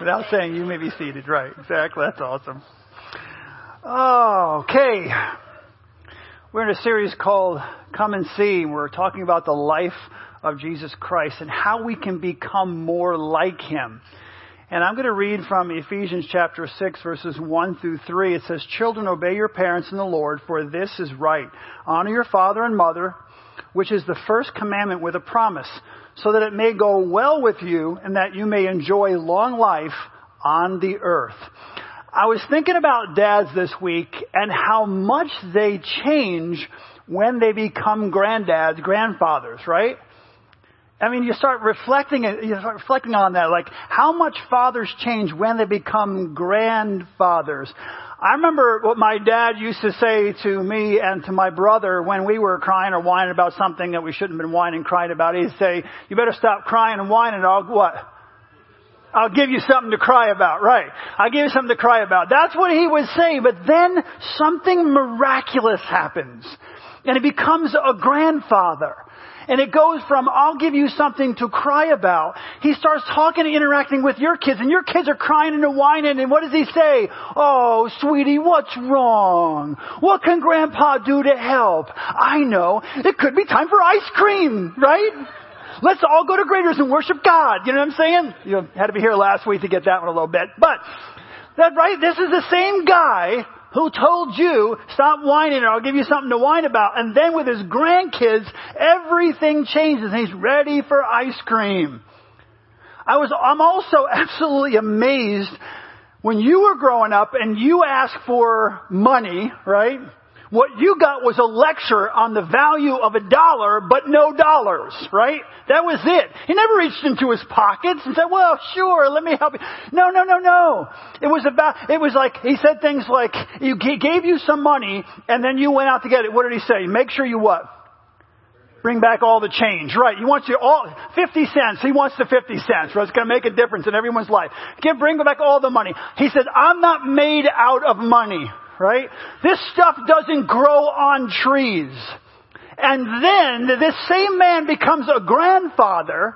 Without saying you may be seated. Right. Exactly. That's awesome. Oh, okay. We're in a series called Come and See. We're talking about the life of Jesus Christ and how we can become more like Him. And I'm going to read from Ephesians chapter 6 verses 1 through 3. It says, Children, obey your parents in the Lord, for this is right. Honor your father and mother, which is the first commandment with a promise, so that it may go well with you and that you may enjoy long life on the earth. I was thinking about dads this week and how much they change when they become granddads, grandfathers, right? I mean, you start reflecting, you start reflecting on that, like how much fathers change when they become grandfathers. I remember what my dad used to say to me and to my brother when we were crying or whining about something that we shouldn't have been whining and crying about. He'd say, "You better stop crying and whining. I'll what? I'll give you something to cry about." Right? I'll give you something to cry about. That's what he would say. But then something miraculous happens, and he becomes a grandfather. And it goes from, I'll give you something to cry about. He starts talking and interacting with your kids, and your kids are crying and whining, and what does he say? Oh, sweetie, what's wrong? What can grandpa do to help? I know. It could be time for ice cream, right? Let's all go to Graeter's and worship God. You know what I'm saying? You had to be here last week to get that one a little bit. But, that right? This is the same guy who told you, stop whining or I'll give you something to whine about. And then with his grandkids, everything changes and he's ready for ice cream. I was, I'm also absolutely amazed when you were growing up and you asked for money, right? What you got was a lecture on the value of a dollar, but no dollars, right? That was it. He never reached into his pockets and said, well, sure, let me help you. No, no, no, no. It was about, it was like, he said things like, he gave you some money and then you went out to get it. What did he say? Make sure you what? Bring back all the change. Right. He wants you all, 50 cents. He wants the 50 cents. Right. It's going to make a difference in everyone's life. Give, bring back all the money. He says, I'm not made out of money right? This stuff doesn't grow on trees. And then this same man becomes a grandfather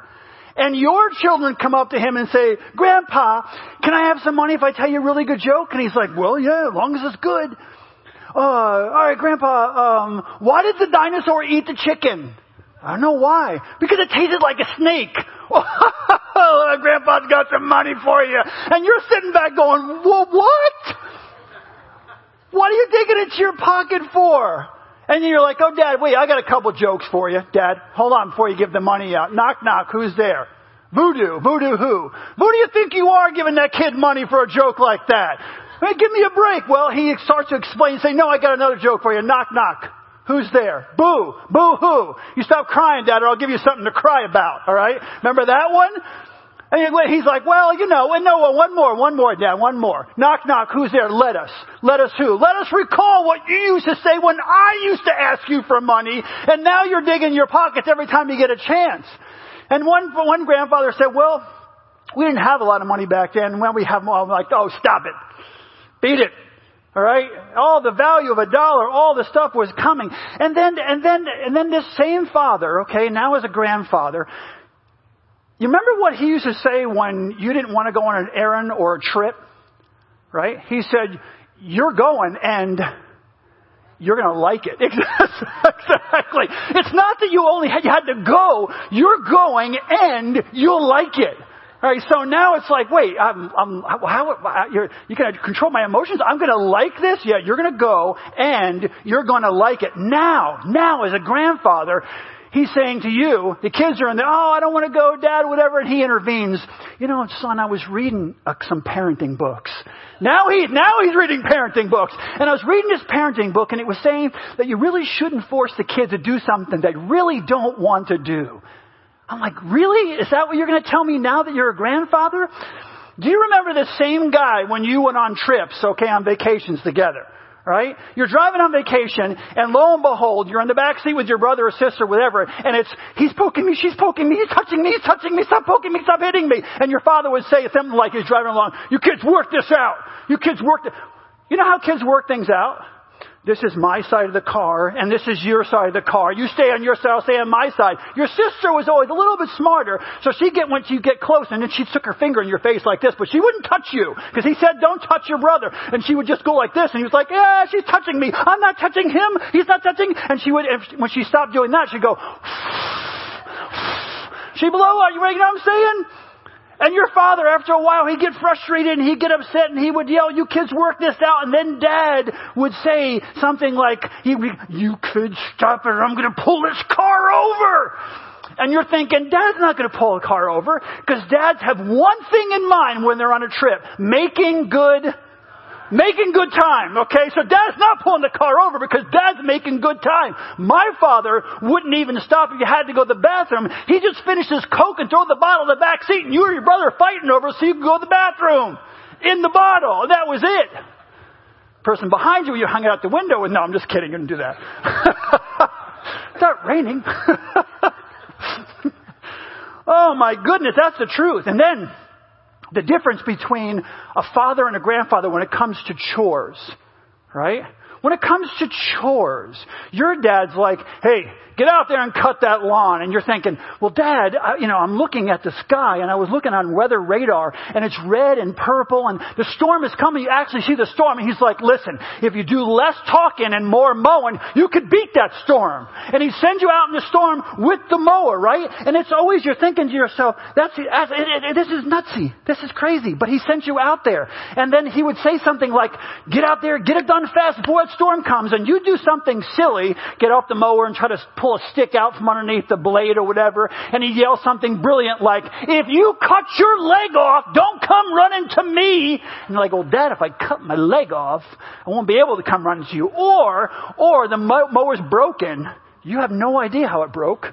and your children come up to him and say, Grandpa, can I have some money if I tell you a really good joke? And he's like, well, yeah, as long as it's good. Uh, alright, Grandpa, um, why did the dinosaur eat the chicken? I don't know why. Because it tasted like a snake. Grandpa's got some money for you. And you're sitting back going, well, what? What are you digging into your pocket for? And you're like, oh dad, wait, I got a couple jokes for you, dad. Hold on before you give the money out. Knock knock, who's there? Voodoo. Voodoo who? Who do you think you are giving that kid money for a joke like that? Hey, give me a break. Well, he starts to explain, say, no, I got another joke for you. Knock knock. Who's there? Boo. Boo hoo. You stop crying, dad, or I'll give you something to cry about. Alright? Remember that one? And he's like, well, you know, and no, one more, one more, Dad, one more. Knock, knock, who's there? Let us. Let us who? Let us recall what you used to say when I used to ask you for money, and now you're digging your pockets every time you get a chance. And one, one grandfather said, well, we didn't have a lot of money back then. When we have more, I'm like, oh, stop it. Beat it. Alright? All the value of a dollar, all the stuff was coming. And then, and then, and then this same father, okay, now as a grandfather, you remember what he used to say when you didn't want to go on an errand or a trip? Right? He said, you're going and you're going to like it. exactly. It's not that you only had, you had to go. You're going and you'll like it. All right, so now it's like, wait, I'm, I'm, how, you're, you can control my emotions? I'm going to like this? Yeah, you're going to go and you're going to like it. Now, now as a grandfather, He's saying to you, the kids are in there, oh, I don't want to go, dad, whatever, and he intervenes. You know, son, I was reading uh, some parenting books. Now he, now he's reading parenting books. And I was reading this parenting book and it was saying that you really shouldn't force the kids to do something they really don't want to do. I'm like, really? Is that what you're going to tell me now that you're a grandfather? Do you remember the same guy when you went on trips, okay, on vacations together? Right? You're driving on vacation, and lo and behold, you're in the back seat with your brother or sister, whatever, and it's, he's poking me, she's poking me, he's touching me, he's touching me, stop poking me, stop hitting me. And your father would say something like he's driving along, you kids work this out. You kids work this. You know how kids work things out? This is my side of the car, and this is your side of the car. You stay on your side, I'll stay on my side. Your sister was always a little bit smarter, so she get once you get close, and then she took her finger in your face like this, but she wouldn't touch you, because he said, don't touch your brother. And she would just go like this, and he was like, yeah, she's touching me. I'm not touching him. He's not touching. And she would, if, when she stopped doing that, she'd go, she blow out. You know what I'm saying? And your father, after a while, he'd get frustrated and he'd get upset and he would yell, you kids work this out. And then dad would say something like, you kids stop it or I'm going to pull this car over. And you're thinking, dad's not going to pull a car over because dads have one thing in mind when they're on a trip, making good making good time, okay? So dad's not pulling the car over because dad's making good time. My father wouldn't even stop if you had to go to the bathroom. He just finished his Coke and throw the bottle in the back seat and you or your brother are fighting over so you can go to the bathroom. In the bottle. And that was it. Person behind you, you hung out the window with, no, I'm just kidding, you didn't do that. it's not raining. oh my goodness, that's the truth. And then, the difference between a father and a grandfather when it comes to chores, right? When it comes to chores, your dad's like, hey, get out there and cut that lawn. And you're thinking, well, dad, I, you know, I'm looking at the sky and I was looking on weather radar and it's red and purple and the storm is coming. You actually see the storm. And he's like, listen, if you do less talking and more mowing, you could beat that storm. And he sends you out in the storm with the mower, right? And it's always you're thinking to yourself, that's, it, it, it, this is nutsy. This is crazy. But he sent you out there. And then he would say something like, get out there, get it done fast before that storm comes. And you do something silly, get off the mower and try to pull a stick out from underneath the blade or whatever, and he yells something brilliant like, if you cut your leg off, don't come running to me. And you're like, well, dad, if I cut my leg off, I won't be able to come running to you. Or, or the mower's broken. You have no idea how it broke.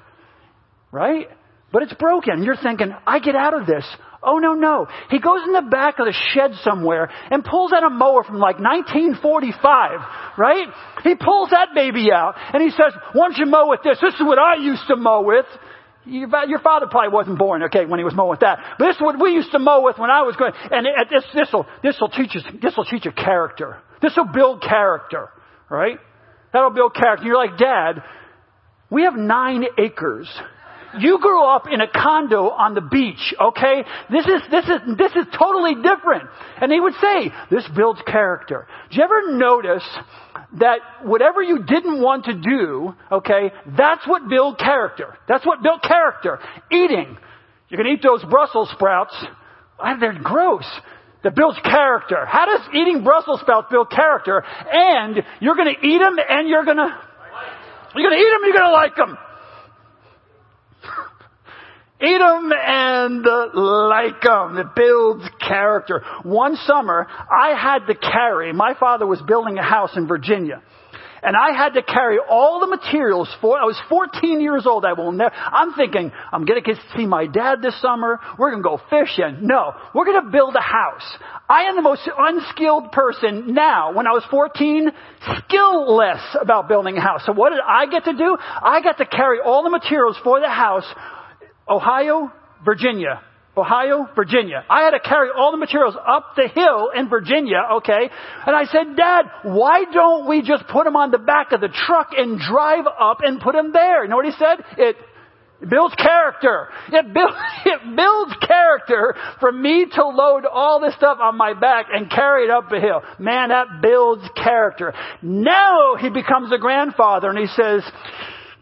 Right? But it's broken. You're thinking, I get out of this. Oh no, no. He goes in the back of the shed somewhere and pulls out a mower from like 1945, right? He pulls that baby out and he says, why don't you mow with this? This is what I used to mow with. Your father probably wasn't born, okay, when he was mowing with that. But this is what we used to mow with when I was going, and this, this'll, this'll teach us, this'll teach you character. This'll build character, right? That'll build character. You're like, Dad, we have nine acres you grew up in a condo on the beach, okay? This is, this is, this is totally different. And he would say, this builds character. Do you ever notice that whatever you didn't want to do, okay, that's what built character. That's what built character. Eating. You can eat those Brussels sprouts. Ah, they're gross. That builds character. How does eating Brussels sprouts build character? And you're gonna eat them and you're gonna, you're gonna eat them, you're gonna like them. Eat them and uh, like them. It builds character. One summer, I had to carry, my father was building a house in Virginia. And I had to carry all the materials for, I was 14 years old. I will never, I'm thinking, I'm gonna get to see my dad this summer. We're gonna go fishing. No, we're gonna build a house. I am the most unskilled person now. When I was 14, skillless about building a house. So what did I get to do? I got to carry all the materials for the house Ohio, Virginia. Ohio, Virginia. I had to carry all the materials up the hill in Virginia, okay? And I said, Dad, why don't we just put them on the back of the truck and drive up and put them there? You know what he said? It, builds character. It, build, it builds character for me to load all this stuff on my back and carry it up the hill. Man, that builds character. Now he becomes a grandfather and he says,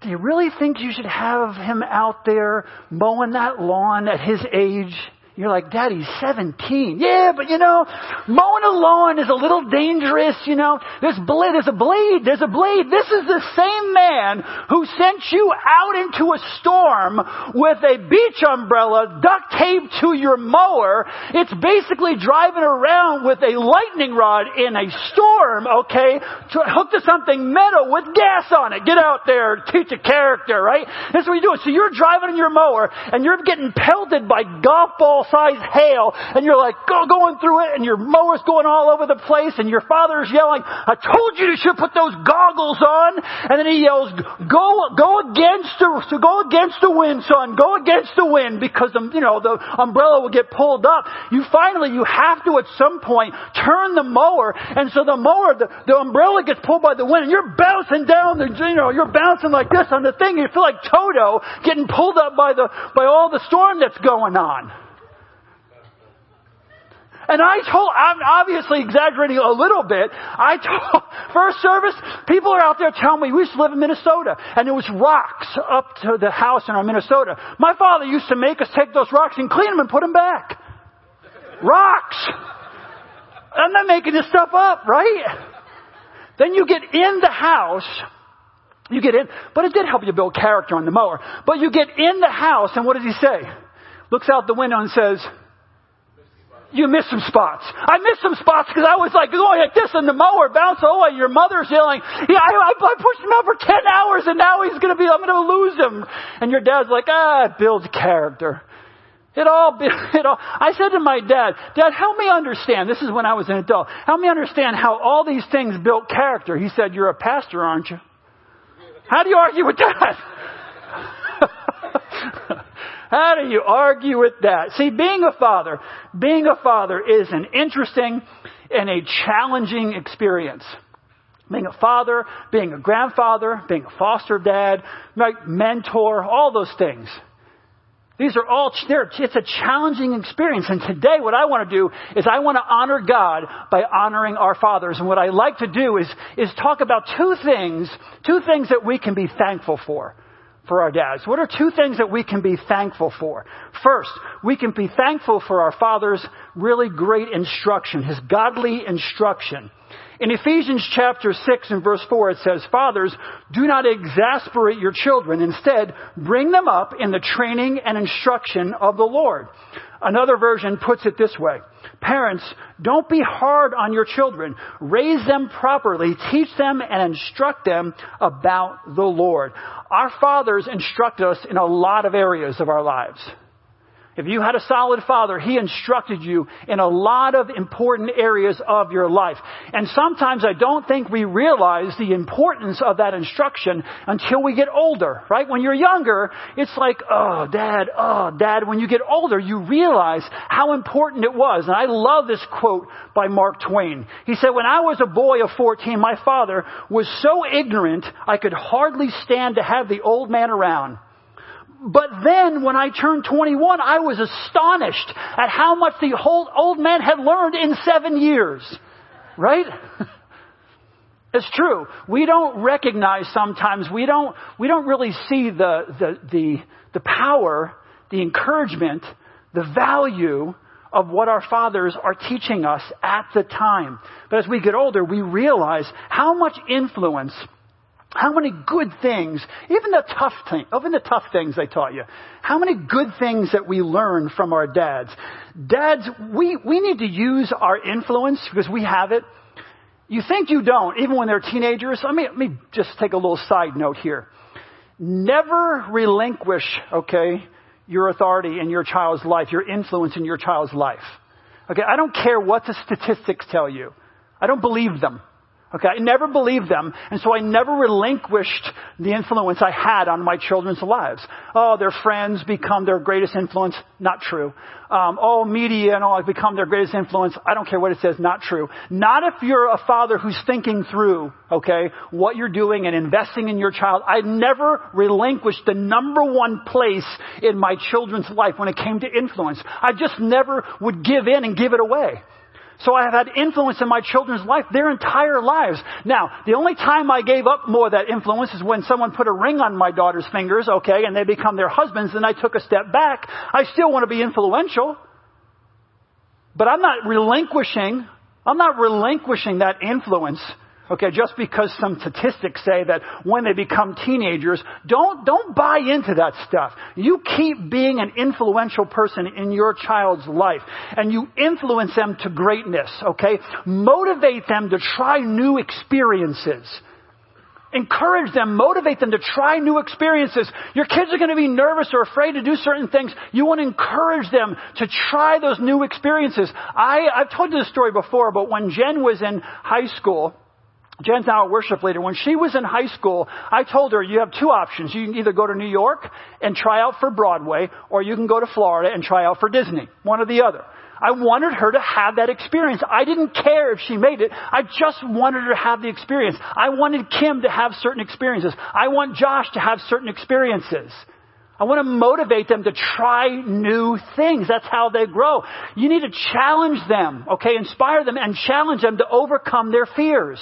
do you really think you should have him out there mowing that lawn at his age? You're like, Daddy's 17. Yeah, but you know, mowing a lawn is a little dangerous, you know. There's blade, there's a blade, there's a blade. This is the same man who sent you out into a storm with a beach umbrella duct taped to your mower. It's basically driving around with a lightning rod in a storm, okay, to, hooked to something metal with gas on it. Get out there, teach a character, right? That's what you do. So you're driving in your mower and you're getting pelted by golf ball sized hail and you're like go, going through it and your mower's going all over the place and your father's yelling, I told you you should put those goggles on. And then he yells, go, go against the, so go against the wind, son. Go against the wind because, the, you know, the umbrella will get pulled up. You finally, you have to at some point turn the mower and so the mower, the, the umbrella gets pulled by the wind and you're bouncing down the, you know, you're bouncing like this on the thing. You feel like Toto getting pulled up by the, by all the storm that's going on. And I told, I'm obviously exaggerating a little bit. I told, first service, people are out there telling me, we used to live in Minnesota, and there was rocks up to the house in our Minnesota. My father used to make us take those rocks and clean them and put them back. Rocks! I'm not making this stuff up, right? Then you get in the house, you get in, but it did help you build character on the mower. But you get in the house, and what does he say? Looks out the window and says, you missed some spots. I missed some spots because I was like going like this and the mower bounced away. Your mother's yelling, yeah, I, I pushed him out for 10 hours and now he's going to be, I'm going to lose him. And your dad's like, ah, it builds character. It all, it all, I said to my dad, Dad, help me understand. This is when I was an adult. Help me understand how all these things built character. He said, you're a pastor, aren't you? How do you argue with that? How do you argue with that? See, being a father, being a father is an interesting and a challenging experience. Being a father, being a grandfather, being a foster dad, right, mentor, all those things. These are all, it's a challenging experience. And today what I want to do is I want to honor God by honoring our fathers. And what I like to do is, is talk about two things, two things that we can be thankful for for our dads? What are two things that we can be thankful for? First, we can be thankful for our father's really great instruction, his godly instruction. In Ephesians chapter 6 and verse 4 it says, Fathers, do not exasperate your children. Instead, bring them up in the training and instruction of the Lord. Another version puts it this way. Parents, don't be hard on your children. Raise them properly. Teach them and instruct them about the Lord. Our fathers instruct us in a lot of areas of our lives. If you had a solid father, he instructed you in a lot of important areas of your life. And sometimes I don't think we realize the importance of that instruction until we get older, right? When you're younger, it's like, oh, dad, oh, dad. When you get older, you realize how important it was. And I love this quote by Mark Twain. He said, when I was a boy of 14, my father was so ignorant, I could hardly stand to have the old man around. But then when I turned 21, I was astonished at how much the old man had learned in seven years. Right? It's true. We don't recognize sometimes, we don't, we don't really see the, the, the, the power, the encouragement, the value of what our fathers are teaching us at the time. But as we get older, we realize how much influence how many good things, even the tough thing, oh, even the tough things they taught you, how many good things that we learn from our dads. Dads, we, we need to use our influence because we have it. You think you don't, even when they're teenagers. Let me, let me just take a little side note here. Never relinquish, okay, your authority in your child's life, your influence in your child's life. Okay, I don't care what the statistics tell you. I don't believe them. Okay, I never believed them, and so I never relinquished the influence I had on my children's lives. Oh, their friends become their greatest influence. Not true. Um, oh, media and all become their greatest influence. I don't care what it says. Not true. Not if you're a father who's thinking through, okay, what you're doing and investing in your child. I never relinquished the number one place in my children's life when it came to influence. I just never would give in and give it away. So I have had influence in my children's life their entire lives. Now, the only time I gave up more of that influence is when someone put a ring on my daughter's fingers, okay, and they become their husbands, and I took a step back. I still want to be influential. But I'm not relinquishing, I'm not relinquishing that influence Okay, just because some statistics say that when they become teenagers, don't, don't buy into that stuff. You keep being an influential person in your child's life and you influence them to greatness, okay? Motivate them to try new experiences. Encourage them, motivate them to try new experiences. Your kids are going to be nervous or afraid to do certain things. You want to encourage them to try those new experiences. I, I've told you this story before, but when Jen was in high school, Now worship leader. When she was in high school, I told her you have two options. You can either go to New York and try out for Broadway, or you can go to Florida and try out for Disney. One or the other. I wanted her to have that experience. I didn't care if she made it. I just wanted her to have the experience. I wanted Kim to have certain experiences. I want Josh to have certain experiences. I want to motivate them to try new things. That's how they grow. You need to challenge them, okay? Inspire them and challenge them to overcome their fears.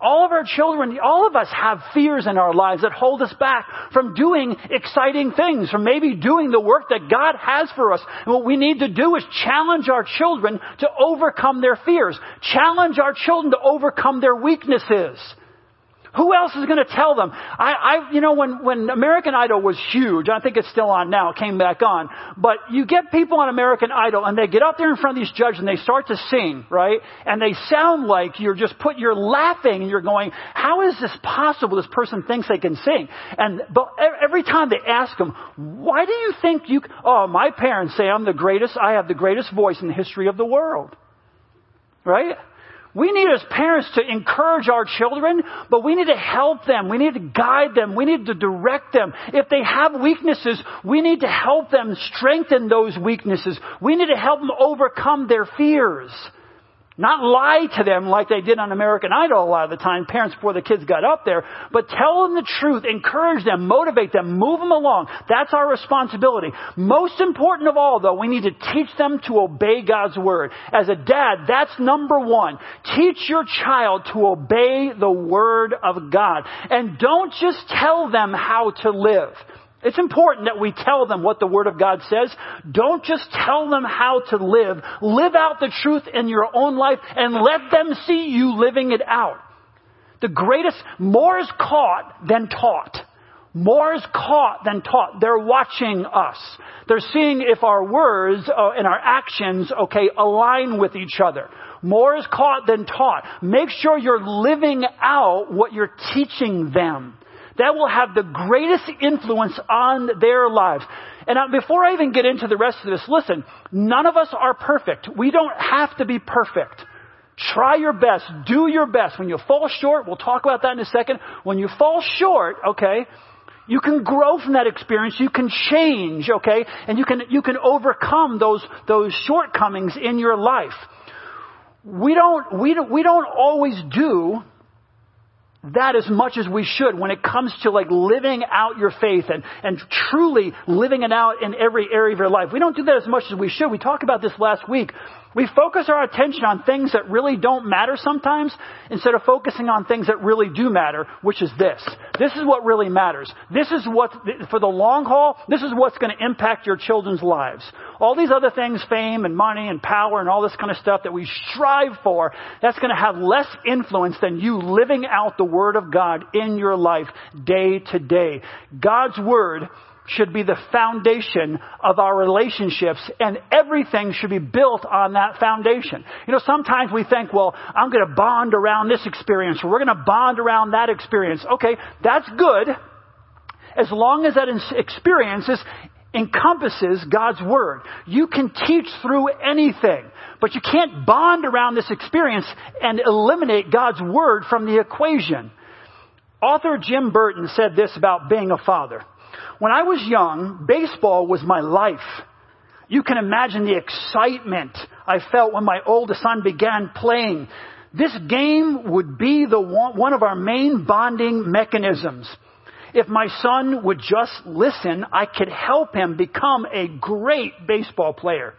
All of our children, all of us have fears in our lives that hold us back from doing exciting things, from maybe doing the work that God has for us. And what we need to do is challenge our children to overcome their fears. Challenge our children to overcome their weaknesses. Who else is going to tell them? I, I, you know, when, when American Idol was huge, I think it's still on now, it came back on, but you get people on American Idol and they get up there in front of these judges and they start to sing, right? And they sound like you're just put, you're laughing and you're going, how is this possible? This person thinks they can sing. And, but every time they ask them, why do you think you, oh, my parents say I'm the greatest, I have the greatest voice in the history of the world. Right? We need as parents to encourage our children, but we need to help them. We need to guide them. We need to direct them. If they have weaknesses, we need to help them strengthen those weaknesses. We need to help them overcome their fears. Not lie to them like they did on American Idol a lot of the time, parents before the kids got up there, but tell them the truth, encourage them, motivate them, move them along. That's our responsibility. Most important of all, though, we need to teach them to obey God's Word. As a dad, that's number one. Teach your child to obey the Word of God. And don't just tell them how to live. It's important that we tell them what the Word of God says. Don't just tell them how to live. Live out the truth in your own life and let them see you living it out. The greatest, more is caught than taught. More is caught than taught. They're watching us. They're seeing if our words uh, and our actions, okay, align with each other. More is caught than taught. Make sure you're living out what you're teaching them that will have the greatest influence on their lives. And before I even get into the rest of this, listen, none of us are perfect. We don't have to be perfect. Try your best. Do your best. When you fall short, we'll talk about that in a second. When you fall short, okay, you can grow from that experience. You can change, okay? And you can, you can overcome those, those shortcomings in your life. We don't, we don't, we don't always do that as much as we should when it comes to like living out your faith and, and truly living it out in every area of your life. We don't do that as much as we should. We talked about this last week. We focus our attention on things that really don't matter sometimes instead of focusing on things that really do matter, which is this. This is what really matters. This is what, for the long haul, this is what's going to impact your children's lives. All these other things, fame and money and power and all this kind of stuff that we strive for, that's going to have less influence than you living out the Word of God in your life day to day. God's Word should be the foundation of our relationships and everything should be built on that foundation. You know, sometimes we think, well, I'm going to bond around this experience or we're going to bond around that experience. Okay, that's good as long as that experience is, encompasses God's Word. You can teach through anything, but you can't bond around this experience and eliminate God's Word from the equation. Author Jim Burton said this about being a father. When I was young, baseball was my life. You can imagine the excitement I felt when my oldest son began playing. This game would be the one, one of our main bonding mechanisms. If my son would just listen, I could help him become a great baseball player.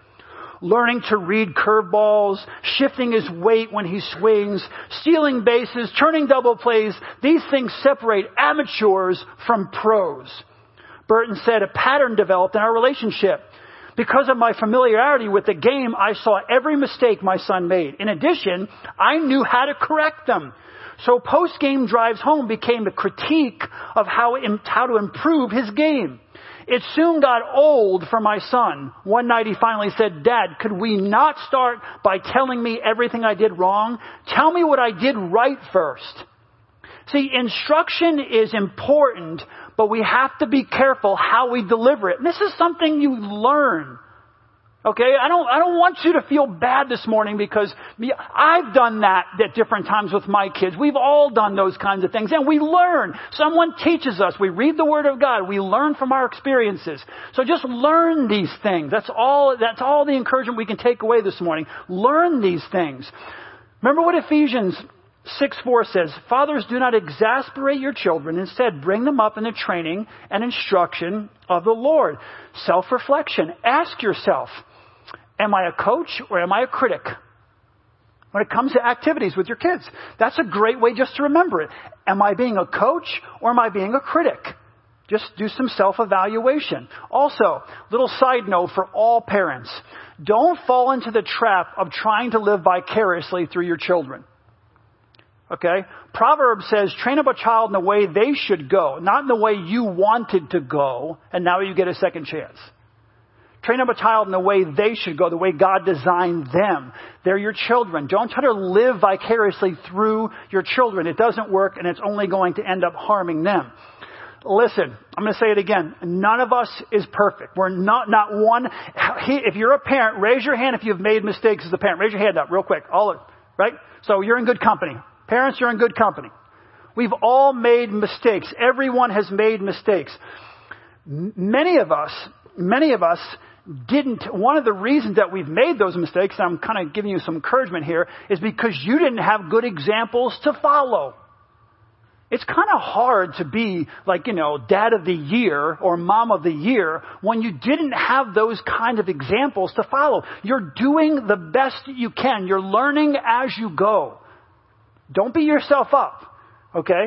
Learning to read curveballs, shifting his weight when he swings, stealing bases, turning double plays, these things separate amateurs from pros. Burton said, a pattern developed in our relationship. Because of my familiarity with the game, I saw every mistake my son made. In addition, I knew how to correct them. So post-game drives home became a critique of how, how to improve his game. It soon got old for my son. One night he finally said, Dad, could we not start by telling me everything I did wrong? Tell me what I did right first. See, instruction is important, but we have to be careful how we deliver it. And this is something you learn. Okay, I don't, I don't want you to feel bad this morning because I've done that at different times with my kids. We've all done those kinds of things and we learn. Someone teaches us. We read the Word of God. We learn from our experiences. So just learn these things. That's all, that's all the encouragement we can take away this morning. Learn these things. Remember what Ephesians 6 4 says, Fathers, do not exasperate your children. Instead, bring them up in the training and instruction of the Lord. Self reflection. Ask yourself, Am I a coach or am I a critic? When it comes to activities with your kids, that's a great way just to remember it. Am I being a coach or am I being a critic? Just do some self evaluation. Also, little side note for all parents don't fall into the trap of trying to live vicariously through your children. Okay? Proverbs says, train up a child in the way they should go, not in the way you wanted to go, and now you get a second chance. Train up a child in the way they should go, the way God designed them. They're your children. Don't try to live vicariously through your children. It doesn't work and it's only going to end up harming them. Listen, I'm going to say it again. None of us is perfect. We're not, not one. If you're a parent, raise your hand if you've made mistakes as a parent. Raise your hand up real quick. All, right? So you're in good company. Parents, you're in good company. We've all made mistakes. Everyone has made mistakes. Many of us, many of us didn't, one of the reasons that we've made those mistakes, and I'm kind of giving you some encouragement here, is because you didn't have good examples to follow. It's kind of hard to be like, you know, dad of the year or mom of the year when you didn't have those kind of examples to follow. You're doing the best you can. You're learning as you go. Don't beat yourself up. Okay?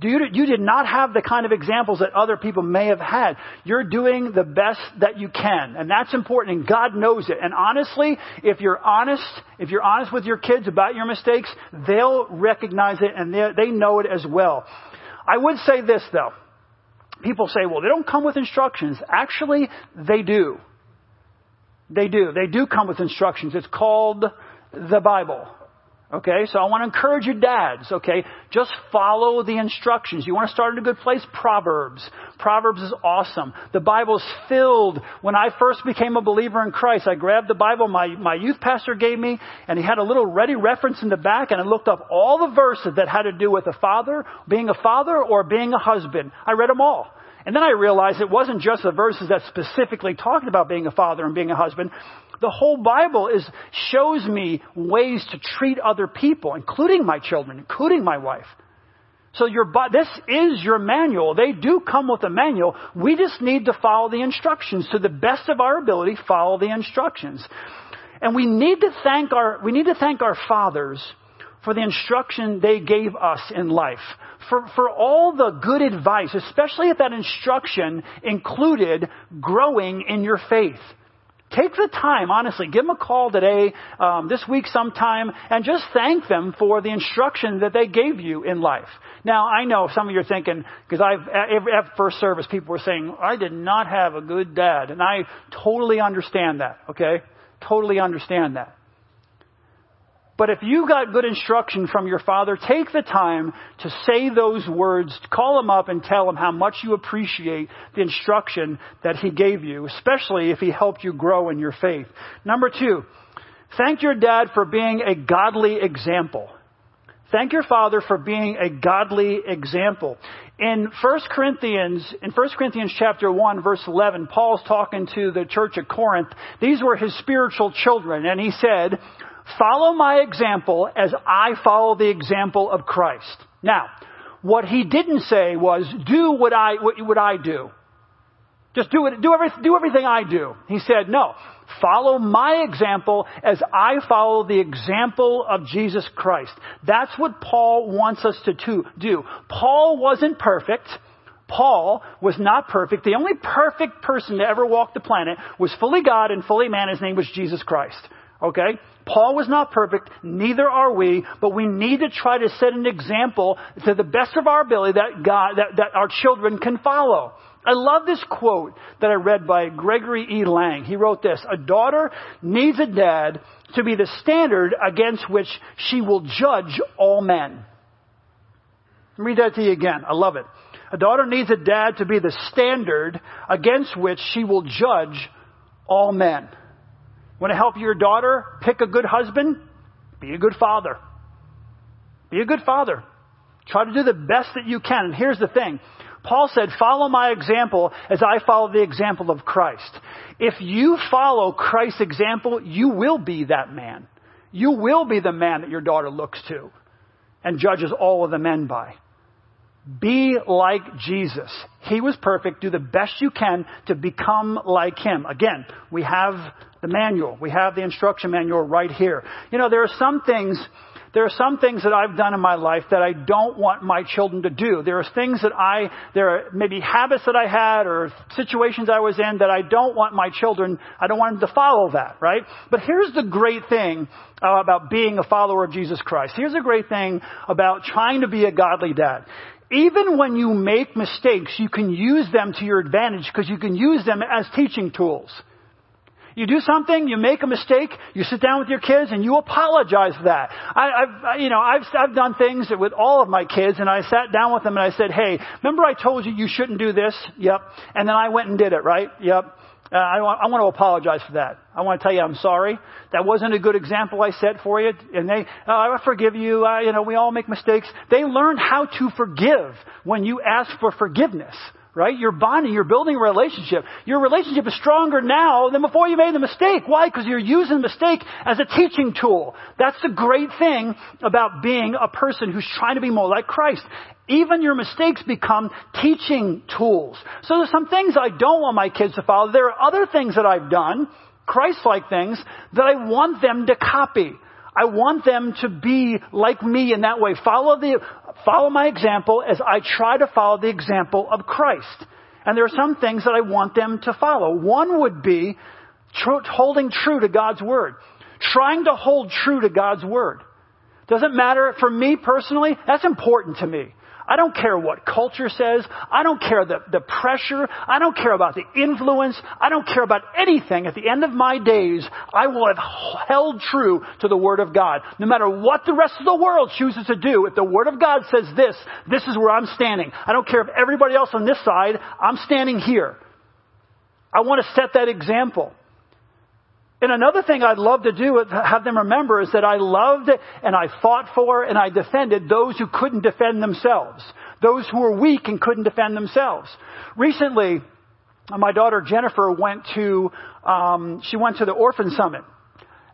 You, you did not have the kind of examples that other people may have had. You're doing the best that you can. And that's important and God knows it. And honestly, if you're honest, if you're honest with your kids about your mistakes, they'll recognize it and they, they know it as well. I would say this though. People say, well, they don't come with instructions. Actually, they do. They do. They do come with instructions. It's called the Bible. Okay, so I want to encourage you dads, okay? Just follow the instructions. You want to start in a good place? Proverbs. Proverbs is awesome. The Bible's filled. When I first became a believer in Christ, I grabbed the Bible my, my youth pastor gave me, and he had a little ready reference in the back, and I looked up all the verses that had to do with a father, being a father, or being a husband. I read them all. And then I realized it wasn't just the verses that specifically talked about being a father and being a husband. The whole Bible is, shows me ways to treat other people, including my children, including my wife. So your, this is your manual. They do come with a manual. We just need to follow the instructions. To the best of our ability, follow the instructions. And we need to thank our, we need to thank our fathers for the instruction they gave us in life. For, for all the good advice, especially if that instruction included growing in your faith. Take the time, honestly, give them a call today, um, this week sometime, and just thank them for the instruction that they gave you in life. Now, I know some of you are thinking, because I've, at first service, people were saying, I did not have a good dad. And I totally understand that, okay? Totally understand that. But if you got good instruction from your father, take the time to say those words, call him up and tell him how much you appreciate the instruction that he gave you, especially if he helped you grow in your faith. Number two, thank your dad for being a godly example. Thank your father for being a godly example. In 1 Corinthians, in 1 Corinthians chapter 1 verse 11, Paul's talking to the church at Corinth. These were his spiritual children and he said, Follow my example as I follow the example of Christ. Now, what he didn't say was, do what I, what, what I do. Just do it, do, every, do everything I do. He said, no, follow my example as I follow the example of Jesus Christ. That's what Paul wants us to do. Paul wasn't perfect. Paul was not perfect. The only perfect person to ever walk the planet was fully God and fully man. His name was Jesus Christ. Okay? Paul was not perfect, neither are we, but we need to try to set an example to the best of our ability that God, that, that our children can follow. I love this quote that I read by Gregory E. Lang. He wrote this, a daughter needs a dad to be the standard against which she will judge all men. Read that to you again. I love it. A daughter needs a dad to be the standard against which she will judge all men. Want to help your daughter pick a good husband? Be a good father. Be a good father. Try to do the best that you can. And here's the thing. Paul said, follow my example as I follow the example of Christ. If you follow Christ's example, you will be that man. You will be the man that your daughter looks to and judges all of the men by. Be like Jesus. He was perfect. Do the best you can to become like Him. Again, we have the manual. We have the instruction manual right here. You know, there are some things there are some things that I've done in my life that I don't want my children to do. There are things that I, there are maybe habits that I had or situations I was in that I don't want my children, I don't want them to follow that, right? But here's the great thing about being a follower of Jesus Christ. Here's a great thing about trying to be a godly dad even when you make mistakes, you can use them to your advantage because you can use them as teaching tools. You do something, you make a mistake, you sit down with your kids and you apologize for that. I, I've, you know, I've, I've done things with all of my kids and I sat down with them and I said, hey, remember I told you you shouldn't do this? Yep. And then I went and did it, right? Yep. Uh, I, want, I want to apologize for that. I want to tell you I'm sorry. That wasn't a good example I set for you. And they, uh, I forgive you. Uh, you know, we all make mistakes. They learn how to forgive when you ask for forgiveness right? You're bonding, you're building a relationship. Your relationship is stronger now than before you made the mistake. Why? Because you're using the mistake as a teaching tool. That's the great thing about being a person who's trying to be more like Christ. Even your mistakes become teaching tools. So there's some things I don't want my kids to follow. There are other things that I've done, Christ-like things, that I want them to copy. I want them to be like me in that way. Follow the, follow my example as I try to follow the example of Christ. And there are some things that I want them to follow. One would be tr- holding true to God's Word. Trying to hold true to God's Word. Doesn't matter for me personally, that's important to me. I don't care what culture says. I don't care the, the pressure. I don't care about the influence. I don't care about anything. At the end of my days, I will have held true to the Word of God. No matter what the rest of the world chooses to do, if the Word of God says this, this is where I'm standing. I don't care if everybody else on this side, I'm standing here. I want to set that example. And another thing I'd love to do, have them remember, is that I loved and I fought for and I defended those who couldn't defend themselves. Those who were weak and couldn't defend themselves. Recently, my daughter Jennifer went to, um, she went to the Orphan Summit.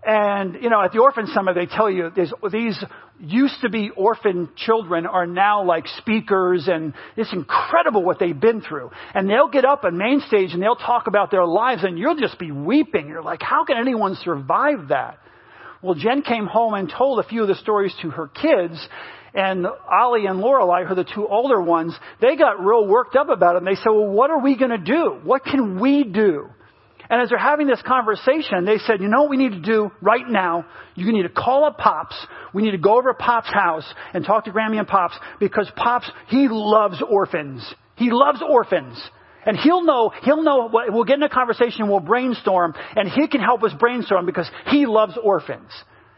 And, you know, at the Orphan Summit, they tell you these used to be orphan children are now like speakers and it's incredible what they've been through. And they'll get up on main stage and they'll talk about their lives and you'll just be weeping. You're like, how can anyone survive that? Well, Jen came home and told a few of the stories to her kids and Ollie and Lorelai, who are the two older ones, they got real worked up about it and they said, well, what are we going to do? What can we do? And as they're having this conversation, they said, you know what we need to do right now? You need to call up Pops. We need to go over to Pops' house and talk to Grammy and Pops because Pops, he loves orphans. He loves orphans. And he'll know, he'll know, what, we'll get in a conversation we'll brainstorm and he can help us brainstorm because he loves orphans.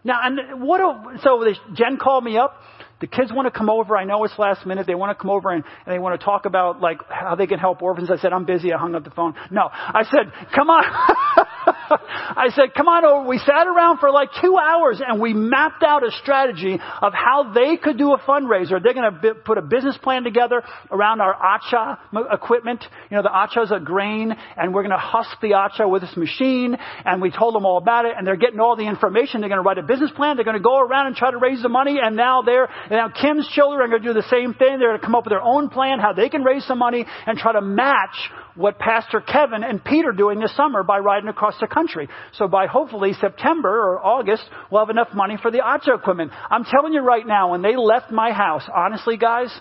Now, and what, a, so this, Jen called me up the kids want to come over. I know it's last minute. They want to come over and, and they want to talk about like how they can help orphans. I said, I'm busy. I hung up the phone. No, I said, come on. I said, come on over. We sat around for like two hours and we mapped out a strategy of how they could do a fundraiser. They're going to put a business plan together around our acha equipment. You know, the acha is a grain and we're going to husk the acha with this machine. And we told them all about it and they're getting all the information. They're going to write a business plan. They're going to go around and try to raise the money. And now they're and now Kim's children are going to do the same thing. They're going to come up with their own plan, how they can raise some money and try to match what Pastor Kevin and Pete are doing this summer by riding across the country. So by hopefully September or August, we'll have enough money for the Acha equipment. I'm telling you right now, when they left my house, honestly guys,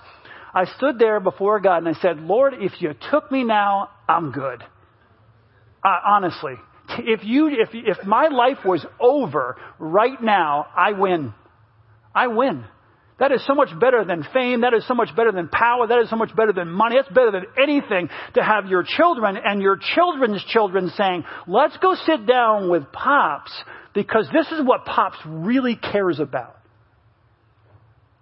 I stood there before God and I said, Lord, if you took me now, I'm good. Uh, honestly. If you, if, if my life was over right now, I win. I win. That is so much better than fame. That is so much better than power. That is so much better than money. It's better than anything to have your children and your children's children saying, let's go sit down with Pops because this is what Pops really cares about.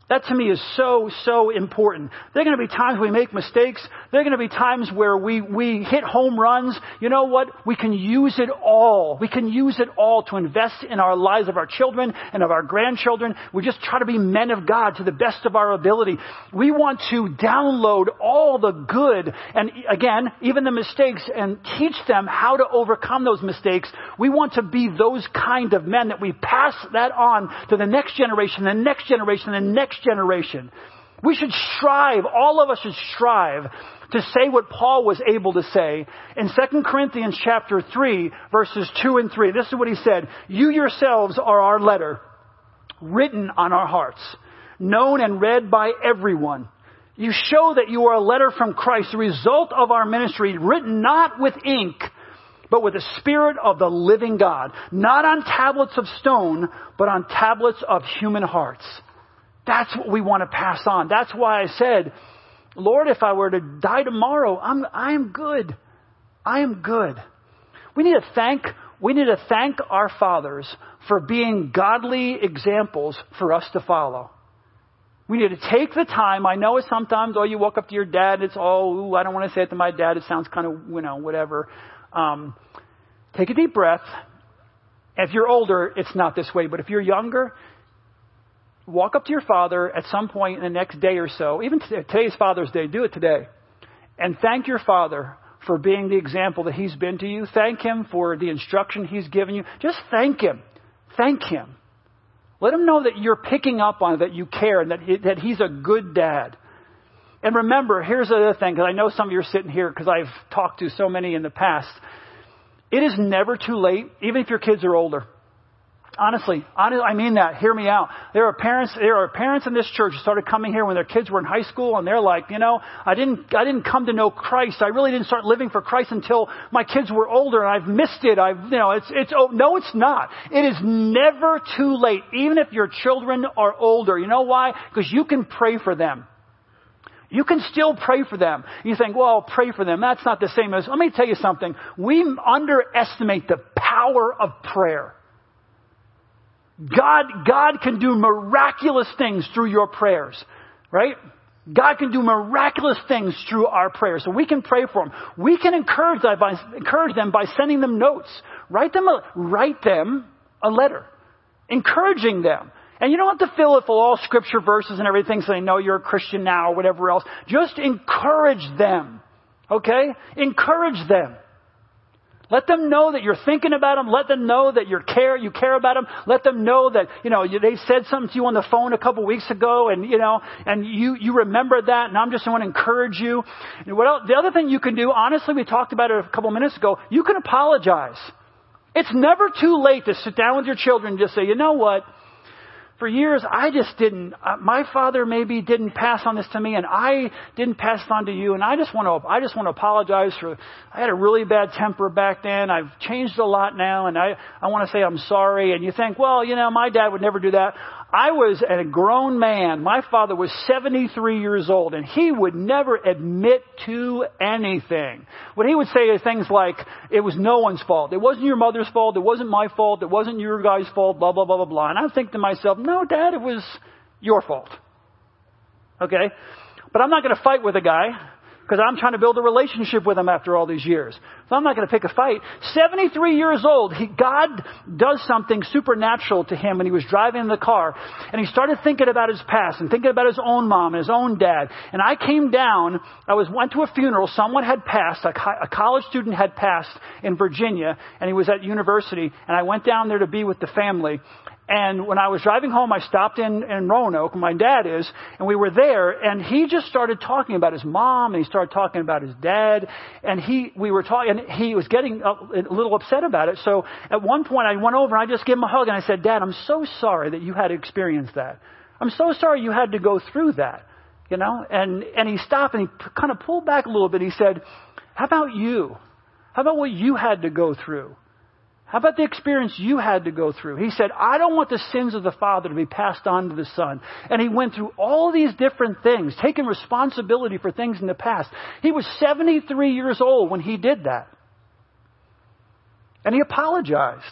That to me is so, so important. There are going to be times we make mistakes. There are going to be times where we, we hit home runs. You know what? We can use it all. We can use it all to invest in our lives of our children and of our grandchildren. We just try to be men of God to the best of our ability. We want to download all the good and again, even the mistakes and teach them how to overcome those mistakes. We want to be those kind of men that we pass that on to the next generation, the next generation, the next next generation. We should strive, all of us should strive to say what Paul was able to say in 2 Corinthians chapter 3 verses 2 and 3. This is what he said. You yourselves are our letter written on our hearts, known and read by everyone. You show that you are a letter from Christ, the result of our ministry, written not with ink, but with the Spirit of the living God, not on tablets of stone, but on tablets of human hearts. That's what we want to pass on. That's why I said, Lord, if I were to die tomorrow, I'm, I am good. I am good. We need to thank, we need to thank our fathers for being godly examples for us to follow. We need to take the time. I know it's sometimes, oh, you walk up to your dad, it's, oh, ooh, I don't want to say it to my dad. It sounds kind of, you know, whatever. Um, take a deep breath. If you're older, it's not this way, but if you're younger, walk up to your father at some point in the next day or so, even today's Father's Day, do it today, and thank your father for being the example that he's been to you. Thank him for the instruction he's given you. Just thank him. Thank him. Let him know that you're picking up on that you care, and that, he, that he's a good dad. And remember, here's the other thing, because I know some of you are sitting here because I've talked to so many in the past. It is never too late, even if your kids are older. Honestly, I mean that. Hear me out. There are parents, there are parents in this church who started coming here when their kids were in high school and they're like, you know, I didn't, I didn't come to know Christ. I really didn't start living for Christ until my kids were older and I've missed it. I've, you know, it's, it's, oh, no, it's not. It is never too late, even if your children are older. You know why? Because you can pray for them. You can still pray for them. You think, well, pray for them. That's not the same as, let me tell you something. We underestimate the power of prayer. God, God can do miraculous things through your prayers, right? God can do miraculous things through our prayers. So we can pray for them. We can encourage them by, encourage them by sending them notes. Write them a, write them a letter. Encouraging them. And you don't have to fill it full all scripture verses and everything so they know you're a Christian now or whatever else. Just encourage them. Okay? Encourage them. Let them know that you're thinking about them. Let them know that you care, you care about them. Let them know that, you know, they said something to you on the phone a couple weeks ago and, you know, and you, you remember that and I'm just want to encourage you. And what else, the other thing you can do, honestly, we talked about it a couple minutes ago, you can apologize. It's never too late to sit down with your children and just say, you know what? For years, I just didn't, uh, my father maybe didn't pass on this to me and I didn't pass it on to you and I just want to, I just want to apologize for, I had a really bad temper back then. I've changed a lot now and I, I want to say I'm sorry. And you think, well, you know, my dad would never do that. I was a grown man. My father was 73 years old and he would never admit to anything. What he would say is things like, it was no one's fault. It wasn't your mother's fault. It wasn't my fault. It wasn't your guy's fault, blah, blah, blah, blah, blah. And I think to myself, no, dad, it was your fault. Okay? But I'm not going to fight with a guy because I'm trying to build a relationship with him after all these years. So I'm not going to pick a fight. 73 years old, he, God does something supernatural to him when he was driving in the car, and he started thinking about his past and thinking about his own mom and his own dad. And I came down, I was went to a funeral. Someone had passed, a, a college student had passed in Virginia, and he was at university. And I went down there to be with the family. And when I was driving home, I stopped in, in Roanoke, where my dad is, and we were there, and he just started talking about his mom, and he started talking about his dad, and he, we were talking, and he was getting a, a little upset about it. So at one point, I went over and I just gave him a hug, and I said, Dad, I'm so sorry that you had to experience that. I'm so sorry you had to go through that. You know? And, and he stopped and he kind of pulled back a little bit. He said, How about you? How about what you had to go through? How about the experience you had to go through? He said, I don't want the sins of the father to be passed on to the son. And he went through all these different things, taking responsibility for things in the past. He was 73 years old when he did that. And he apologized.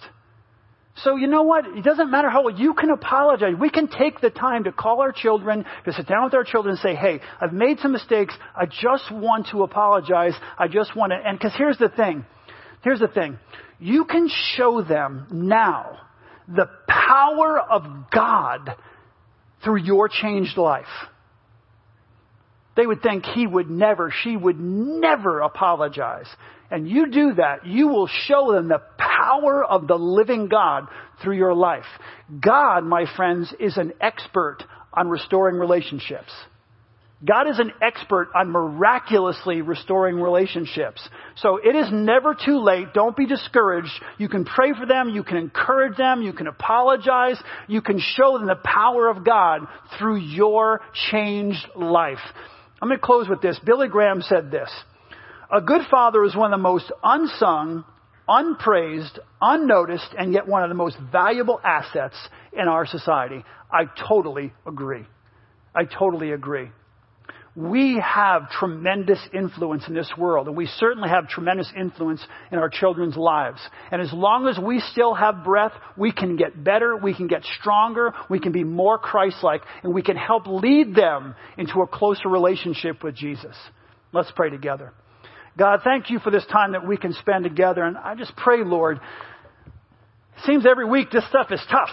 So you know what? It doesn't matter how well you can apologize. We can take the time to call our children, to sit down with our children and say, hey, I've made some mistakes. I just want to apologize. I just want to, and because here's the thing. Here's the thing. You can show them now the power of God through your changed life. They would think he would never, she would never apologize. And you do that, you will show them the power of the living God through your life. God, my friends, is an expert on restoring relationships. God is an expert on miraculously restoring relationships. So it is never too late. Don't be discouraged. You can pray for them. You can encourage them. You can apologize. You can show them the power of God through your changed life. I'm going to close with this. Billy Graham said this. A good father is one of the most unsung, unpraised, unnoticed, and yet one of the most valuable assets in our society. I totally agree. I totally agree we have tremendous influence in this world, and we certainly have tremendous influence in our children's lives. And as long as we still have breath, we can get better, we can get stronger, we can be more Christ-like, and we can help lead them into a closer relationship with Jesus. Let's pray together. God, thank you for this time that we can spend together, and I just pray, Lord, seems every week this stuff is tough.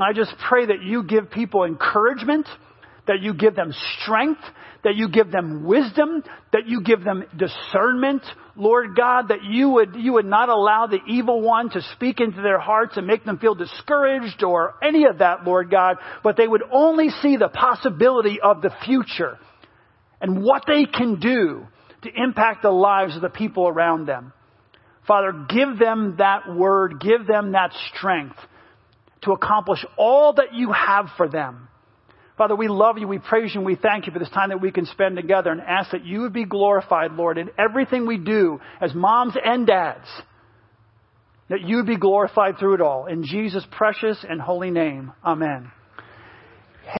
I just pray that you give people encouragement, that you give them strength, that you give them wisdom, that you give them discernment, Lord God, that you would, you would not allow the evil one to speak into their hearts and make them feel discouraged or any of that, Lord God, but they would only see the possibility of the future and what they can do to impact the lives of the people around them. Father, give them that word, give them that strength to accomplish all that you have for them. Father, we love you, we praise you, and we thank you for this time that we can spend together and ask that you would be glorified, Lord, in everything we do as moms and dads. That you would be glorified through it all. In Jesus' precious and holy name. Amen.